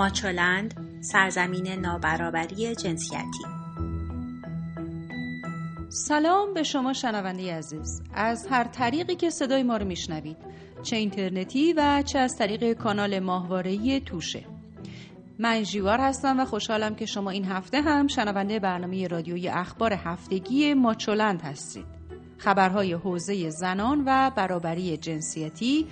ماچولند سرزمین نابرابری جنسیتی. سلام به شما شنونده عزیز. از هر طریقی که صدای ما رو میشنوید چه اینترنتی و چه از طریق کانال ماهواره‌ای توشه. من جیوار هستم و خوشحالم که شما این هفته هم شنونده برنامه رادیویی اخبار هفتگی ماچولند هستید. خبرهای حوزه زنان و برابری جنسیتی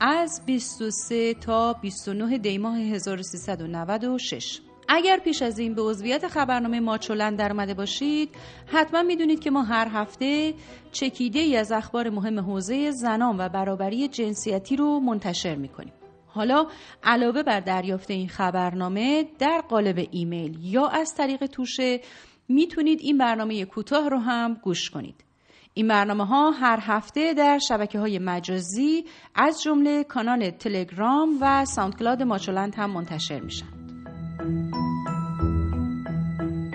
از 23 تا 29 دیماه 1396 اگر پیش از این به عضویت خبرنامه ماچولن در آمده باشید حتما می‌دونید که ما هر هفته چکیده ای از اخبار مهم حوزه زنان و برابری جنسیتی رو منتشر می‌کنیم. حالا علاوه بر دریافت این خبرنامه در قالب ایمیل یا از طریق توشه می‌تونید این برنامه کوتاه رو هم گوش کنید. این برنامه ها هر هفته در شبکه های مجازی از جمله کانال تلگرام و ساوندکلاد ماچولند هم منتشر میشن.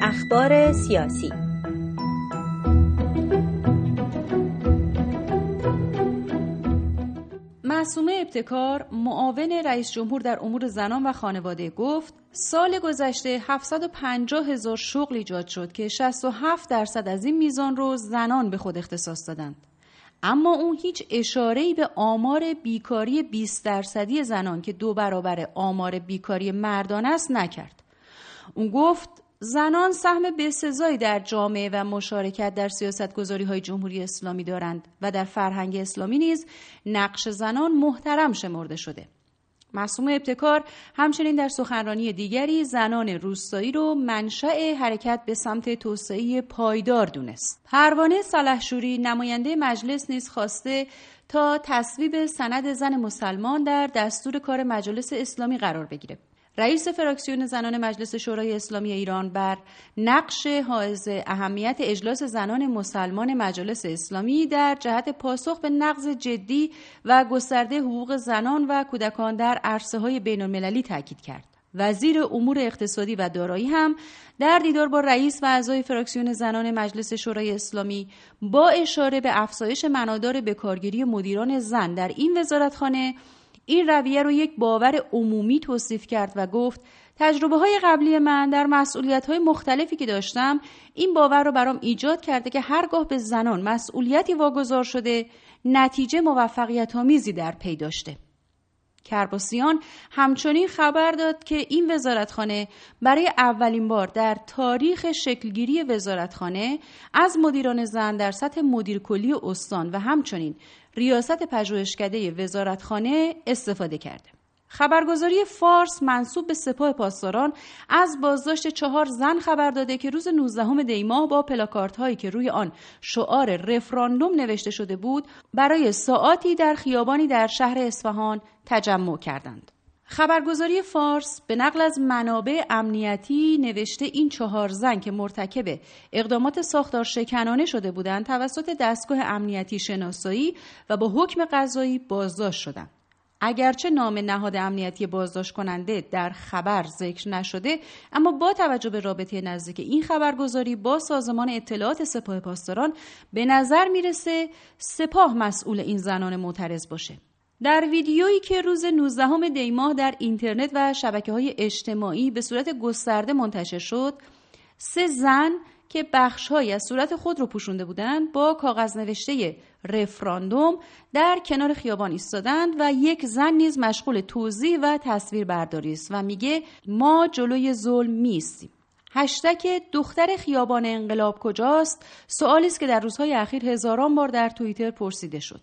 اخبار سیاسی معصومه ابتکار معاون رئیس جمهور در امور زنان و خانواده گفت سال گذشته 750 هزار شغل ایجاد شد که 67 درصد از این میزان رو زنان به خود اختصاص دادند. اما اون هیچ اشاره‌ای به آمار بیکاری 20 درصدی زنان که دو برابر آمار بیکاری مردان است نکرد. اون گفت زنان سهم بسزایی در جامعه و مشارکت در سیاست گذاری های جمهوری اسلامی دارند و در فرهنگ اسلامی نیز نقش زنان محترم شمرده شده. معصوم ابتکار همچنین در سخنرانی دیگری زنان روستایی رو منشأ حرکت به سمت توسعه پایدار دونست. پروانه صلحشوری نماینده مجلس نیز خواسته تا تصویب سند زن مسلمان در دستور کار مجلس اسلامی قرار بگیره. رئیس فراکسیون زنان مجلس شورای اسلامی ایران بر نقش حائز اهمیت اجلاس زنان مسلمان مجلس اسلامی در جهت پاسخ به نقض جدی و گسترده حقوق زنان و کودکان در عرصه های بین المللی تاکید کرد. وزیر امور اقتصادی و دارایی هم در دیدار با رئیس و اعضای فراکسیون زنان مجلس شورای اسلامی با اشاره به افزایش منادار بکارگیری مدیران زن در این وزارتخانه این رویه رو یک باور عمومی توصیف کرد و گفت تجربه های قبلی من در مسئولیت های مختلفی که داشتم این باور رو برام ایجاد کرده که هرگاه به زنان مسئولیتی واگذار شده نتیجه موفقیت آمیزی در پی داشته. کرباسیان همچنین خبر داد که این وزارتخانه برای اولین بار در تاریخ شکلگیری وزارتخانه از مدیران زن در سطح مدیرکلی استان و همچنین ریاست پژوهشکده وزارتخانه استفاده کرده. خبرگزاری فارس منصوب به سپاه پاسداران از بازداشت چهار زن خبر داده که روز 19 دیماه با پلاکارت هایی که روی آن شعار رفراندوم نوشته شده بود برای ساعاتی در خیابانی در شهر اصفهان تجمع کردند. خبرگزاری فارس به نقل از منابع امنیتی نوشته این چهار زن که مرتکب اقدامات ساختار شکنانه شده بودند توسط دستگاه امنیتی شناسایی و با حکم قضایی بازداشت شدند. اگرچه نام نهاد امنیتی بازداشت کننده در خبر ذکر نشده اما با توجه به رابطه نزدیک این خبرگزاری با سازمان اطلاعات سپاه پاسداران به نظر می‌رسه سپاه مسئول این زنان معترض باشه. در ویدیویی که روز 19 دیماه در اینترنت و شبکه های اجتماعی به صورت گسترده منتشر شد سه زن که بخشهایی از صورت خود رو پوشونده بودند با کاغذ نوشته رفراندوم در کنار خیابان ایستادند و یک زن نیز مشغول توضیح و تصویر برداری است و میگه ما جلوی ظلم میستیم هشتک دختر خیابان انقلاب کجاست؟ سوالی است که در روزهای اخیر هزاران بار در توییتر پرسیده شد.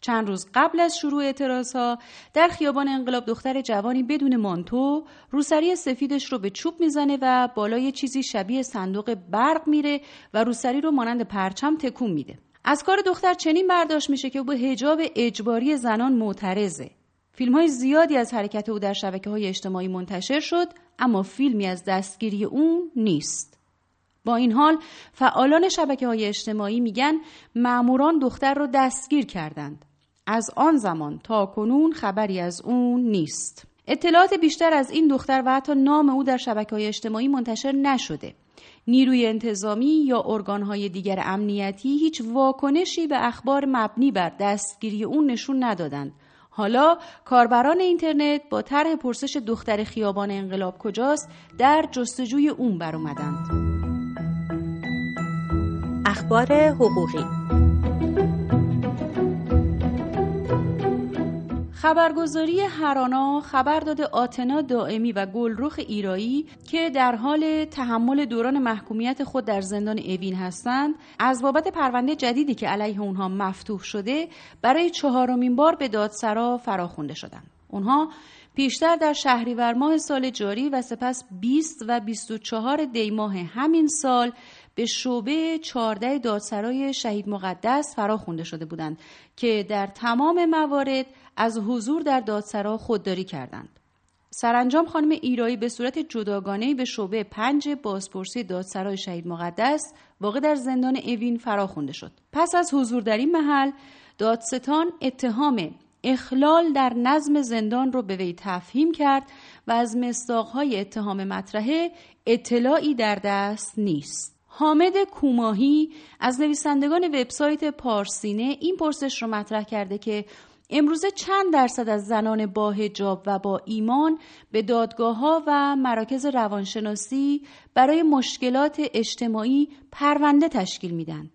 چند روز قبل از شروع اعتراض ها در خیابان انقلاب دختر جوانی بدون مانتو روسری سفیدش رو به چوب می‌زنه و بالای چیزی شبیه صندوق برق میره و روسری رو مانند پرچم تکون میده. از کار دختر چنین برداشت میشه که او به حجاب اجباری زنان معترضه. فیلم های زیادی از حرکت او در شبکه های اجتماعی منتشر شد اما فیلمی از دستگیری اون نیست. با این حال فعالان شبکه های اجتماعی میگن معموران دختر رو دستگیر کردند. از آن زمان تا کنون خبری از اون نیست. اطلاعات بیشتر از این دختر و حتی نام او در شبکه های اجتماعی منتشر نشده. نیروی انتظامی یا ارگانهای دیگر امنیتی هیچ واکنشی به اخبار مبنی بر دستگیری اون نشون ندادند. حالا کاربران اینترنت با طرح پرسش دختر خیابان انقلاب کجاست در جستجوی اون بر اومدند. اخبار حقوقی خبرگزاری هرانا خبر داده آتنا دائمی و گلرخ ایرایی که در حال تحمل دوران محکومیت خود در زندان اوین هستند از بابت پرونده جدیدی که علیه اونها مفتوح شده برای چهارمین بار به دادسرا فراخونده شدند. اونها پیشتر در شهریور ماه سال جاری و سپس 20 و 24 دی ماه همین سال به شعبه 14 دادسرای شهید مقدس فراخونده شده بودند که در تمام موارد از حضور در دادسرا خودداری کردند. سرانجام خانم ایرایی به صورت جداگانه به شعبه پنج بازپرسی دادسرای شهید مقدس واقع در زندان اوین فراخونده شد. پس از حضور در این محل دادستان اتهام اخلال در نظم زندان رو به وی تفهیم کرد و از مستاقهای اتهام مطرحه اطلاعی در دست نیست. حامد کوماهی از نویسندگان وبسایت پارسینه این پرسش رو مطرح کرده که امروزه چند درصد از زنان با هجاب و با ایمان به دادگاه ها و مراکز روانشناسی برای مشکلات اجتماعی پرونده تشکیل میدند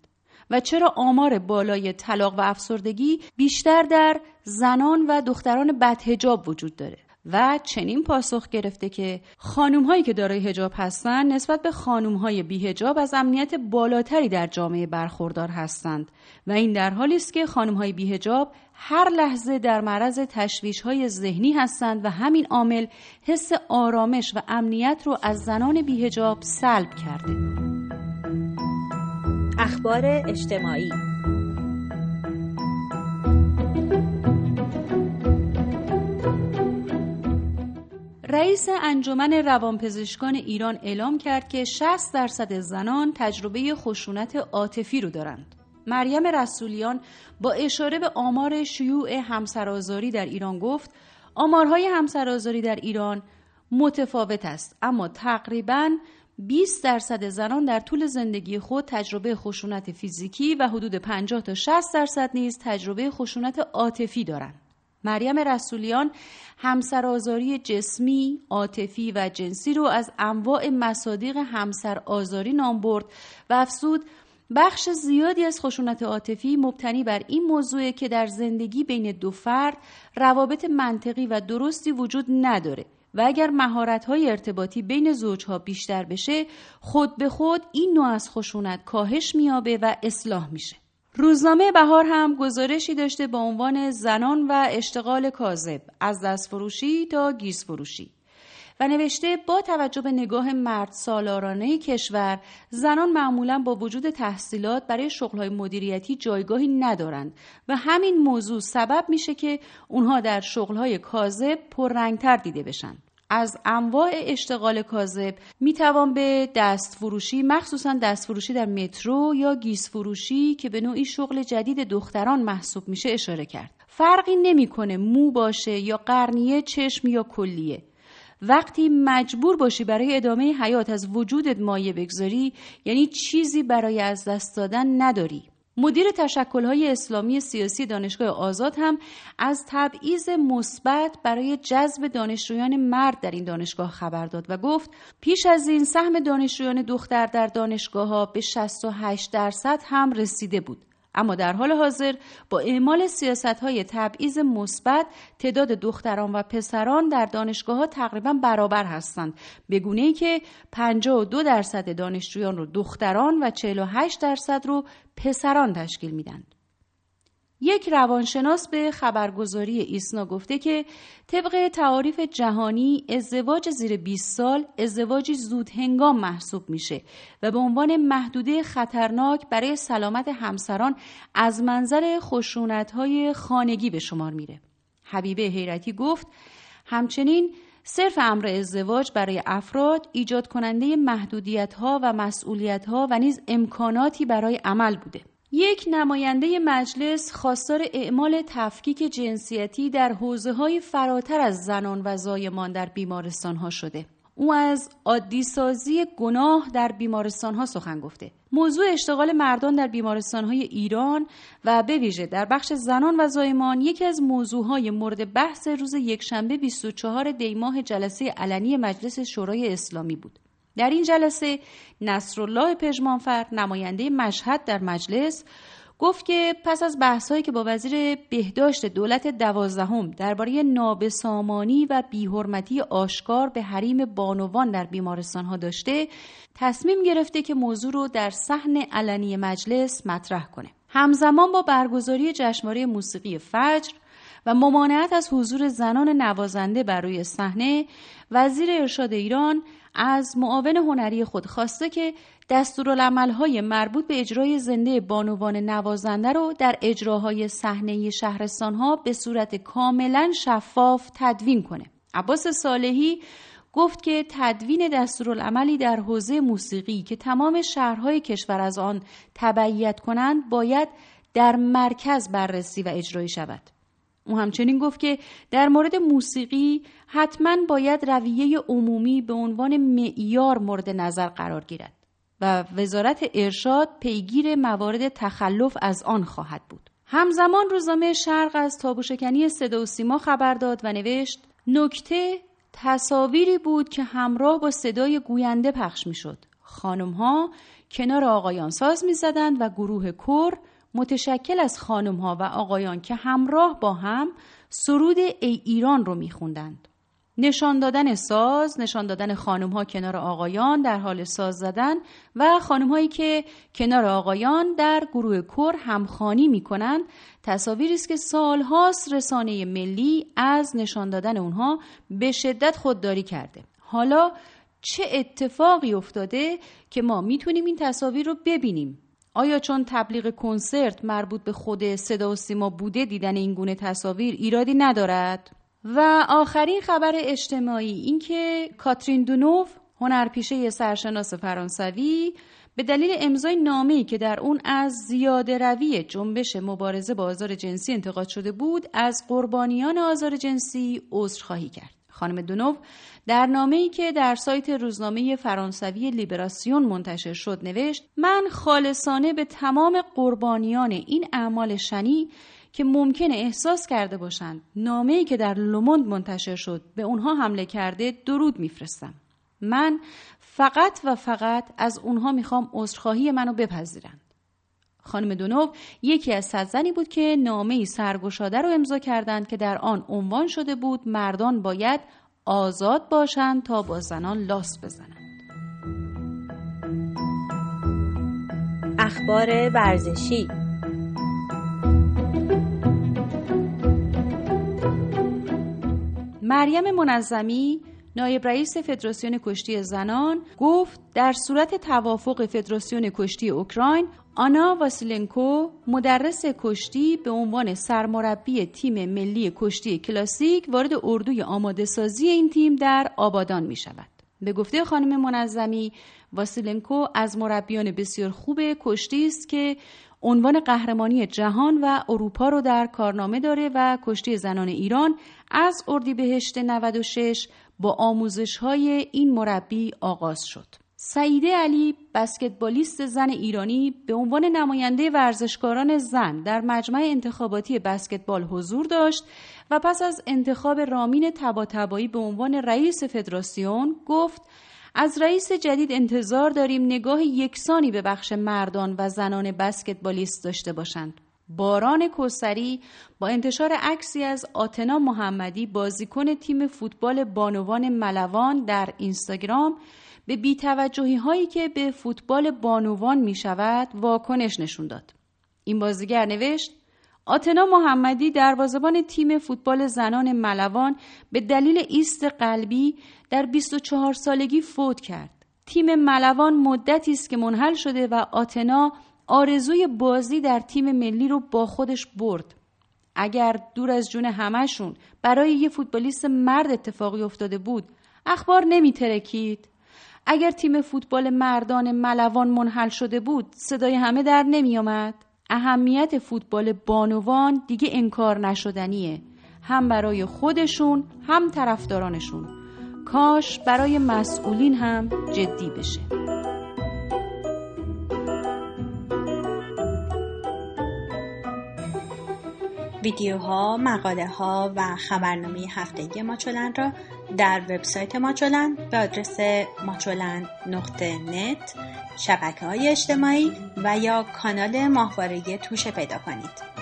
و چرا آمار بالای طلاق و افسردگی بیشتر در زنان و دختران بدهجاب وجود داره؟ و چنین پاسخ گرفته که خانوم هایی که دارای هجاب هستند نسبت به خانوم های بی هجاب از امنیت بالاتری در جامعه برخوردار هستند و این در حالی است که خانوم های بی هجاب هر لحظه در معرض تشویش های ذهنی هستند و همین عامل حس آرامش و امنیت رو از زنان بی هجاب سلب کرده. اخبار اجتماعی رئیس انجمن روانپزشکان ایران اعلام کرد که 60 درصد زنان تجربه خشونت عاطفی رو دارند. مریم رسولیان با اشاره به آمار شیوع همسرآزاری در ایران گفت آمارهای همسرآزاری در ایران متفاوت است اما تقریبا 20 درصد زنان در طول زندگی خود تجربه خشونت فیزیکی و حدود 50 تا 60 درصد نیز تجربه خشونت عاطفی دارند. مریم رسولیان همسرآزاری جسمی، عاطفی و جنسی رو از انواع مصادیق همسر آزاری نام برد و افسود بخش زیادی از خشونت عاطفی مبتنی بر این موضوع که در زندگی بین دو فرد روابط منطقی و درستی وجود نداره و اگر مهارت‌های ارتباطی بین زوجها بیشتر بشه خود به خود این نوع از خشونت کاهش میابه و اصلاح میشه. روزنامه بهار هم گزارشی داشته با عنوان زنان و اشتغال کاذب از دست فروشی تا گیز فروشی. و نوشته با توجه به نگاه مرد سالارانه کشور زنان معمولا با وجود تحصیلات برای شغلهای مدیریتی جایگاهی ندارند و همین موضوع سبب میشه که اونها در شغلهای کاذب پررنگتر دیده بشن. از انواع اشتغال کاذب می‌توان به دست فروشی مخصوصا دست فروشی در مترو یا گیس فروشی که به نوعی شغل جدید دختران محسوب میشه اشاره کرد. فرقی نمی‌کنه مو باشه یا قرنیه چشم یا کلیه. وقتی مجبور باشی برای ادامه حیات از وجودت مایه بگذاری یعنی چیزی برای از دست دادن نداری. مدیر تشکلهای اسلامی سیاسی دانشگاه آزاد هم از تبعیض مثبت برای جذب دانشجویان مرد در این دانشگاه خبر داد و گفت پیش از این سهم دانشجویان دختر در دانشگاه ها به 68 درصد هم رسیده بود. اما در حال حاضر با اعمال سیاست های تبعیض مثبت تعداد دختران و پسران در دانشگاه ها تقریبا برابر هستند به گونه ای که 52 درصد دانشجویان رو دختران و 48 درصد رو پسران تشکیل میدن. یک روانشناس به خبرگزاری ایسنا گفته که طبق تعاریف جهانی ازدواج زیر 20 سال ازدواجی زود هنگام محسوب میشه و به عنوان محدوده خطرناک برای سلامت همسران از منظر خشونت های خانگی به شمار میره. حبیبه حیرتی گفت همچنین صرف امر ازدواج برای افراد ایجاد کننده محدودیت ها و مسئولیت ها و نیز امکاناتی برای عمل بوده. یک نماینده مجلس خواستار اعمال تفکیک جنسیتی در حوزه های فراتر از زنان و زایمان در بیمارستان ها شده. او از عادی سازی گناه در بیمارستان ها سخن گفته موضوع اشتغال مردان در بیمارستان های ایران و به ویژه در بخش زنان و زایمان یکی از موضوعهای مورد بحث روز یکشنبه 24 دیماه جلسه علنی مجلس شورای اسلامی بود در این جلسه نصرالله پژمانفر نماینده مشهد در مجلس گفت که پس از بحثهایی که با وزیر بهداشت دولت دوازدهم درباره نابسامانی و بیحرمتی آشکار به حریم بانوان در بیمارستان ها داشته تصمیم گرفته که موضوع رو در صحن علنی مجلس مطرح کنه. همزمان با برگزاری جشنواره موسیقی فجر و ممانعت از حضور زنان نوازنده بر روی صحنه وزیر ارشاد ایران از معاون هنری خود خواسته که دستورالعملهای مربوط به اجرای زنده بانوان نوازنده رو در اجراهای صحنه شهرستانها به صورت کاملا شفاف تدوین کنه. عباس صالحی گفت که تدوین دستورالعملی در حوزه موسیقی که تمام شهرهای کشور از آن تبعیت کنند باید در مرکز بررسی و اجرایی شود. او همچنین گفت که در مورد موسیقی حتما باید رویه عمومی به عنوان معیار مورد نظر قرار گیرد و وزارت ارشاد پیگیر موارد تخلف از آن خواهد بود. همزمان روزنامه شرق از تابوشکنی صدا و سیما خبر داد و نوشت نکته تصاویری بود که همراه با صدای گوینده پخش می شد. خانم ها کنار آقایان ساز می زدند و گروه کور متشکل از خانم ها و آقایان که همراه با هم سرود ای ایران رو میخوندند. نشان دادن ساز، نشان دادن خانم ها کنار آقایان در حال ساز زدن و خانم هایی که کنار آقایان در گروه کور همخانی می کنند تصاویری است که سالهاست رسانه ملی از نشان دادن اونها به شدت خودداری کرده. حالا چه اتفاقی افتاده که ما می‌تونیم این تصاویر رو ببینیم آیا چون تبلیغ کنسرت مربوط به خود صدا و سیما بوده دیدن این گونه تصاویر ایرادی ندارد؟ و آخرین خبر اجتماعی اینکه کاترین دونوف هنرپیشه سرشناس فرانسوی به دلیل امضای نامه‌ای که در اون از زیاده روی جنبش مبارزه با آزار جنسی انتقاد شده بود از قربانیان آزار جنسی عذرخواهی کرد. خانم دونوف در نامه ای که در سایت روزنامه فرانسوی لیبراسیون منتشر شد نوشت من خالصانه به تمام قربانیان این اعمال شنی که ممکنه احساس کرده باشند نامه ای که در لوموند منتشر شد به اونها حمله کرده درود میفرستم. من فقط و فقط از اونها می‌خوام عذرخواهی منو بپذیرند. خانم دونوف یکی از صد زنی بود که نامه سرگشاده رو امضا کردند که در آن عنوان شده بود مردان باید آزاد باشند تا با زنان لاس بزنند. اخبار ورزشی. مریم منظمی نایب رئیس فدراسیون کشتی زنان گفت در صورت توافق فدراسیون کشتی اوکراین آنا واسیلنکو مدرس کشتی به عنوان سرمربی تیم ملی کشتی کلاسیک وارد اردوی آماده سازی این تیم در آبادان می شود. به گفته خانم منظمی واسیلنکو از مربیان بسیار خوب کشتی است که عنوان قهرمانی جهان و اروپا رو در کارنامه داره و کشتی زنان ایران از اردیبهشت 96 با آموزش های این مربی آغاز شد. سعیده علی بسکتبالیست زن ایرانی به عنوان نماینده ورزشکاران زن در مجمع انتخاباتی بسکتبال حضور داشت و پس از انتخاب رامین تباتبایی به عنوان رئیس فدراسیون گفت از رئیس جدید انتظار داریم نگاه یکسانی به بخش مردان و زنان بسکتبالیست داشته باشند. باران کوسری با انتشار عکسی از آتنا محمدی بازیکن تیم فوتبال بانوان ملوان در اینستاگرام به بیتوجهی هایی که به فوتبال بانوان می شود واکنش نشون داد. این بازیگر نوشت آتنا محمدی دروازه‌بان تیم فوتبال زنان ملوان به دلیل ایست قلبی در 24 سالگی فوت کرد. تیم ملوان مدتی است که منحل شده و آتنا آرزوی بازی در تیم ملی رو با خودش برد. اگر دور از جون همهشون برای یه فوتبالیست مرد اتفاقی افتاده بود اخبار نمی ترکید. اگر تیم فوتبال مردان ملوان منحل شده بود صدای همه در نمی آمد. اهمیت فوتبال بانوان دیگه انکار نشدنیه. هم برای خودشون هم طرفدارانشون. کاش برای مسئولین هم جدی بشه. ویدیوها، مقاله ها و خبرنامه هفتگی ماچولن را در وبسایت ماچولن به آدرس ماچولن نقطه نت شبکه های اجتماعی و یا کانال ماهواره توشه پیدا کنید.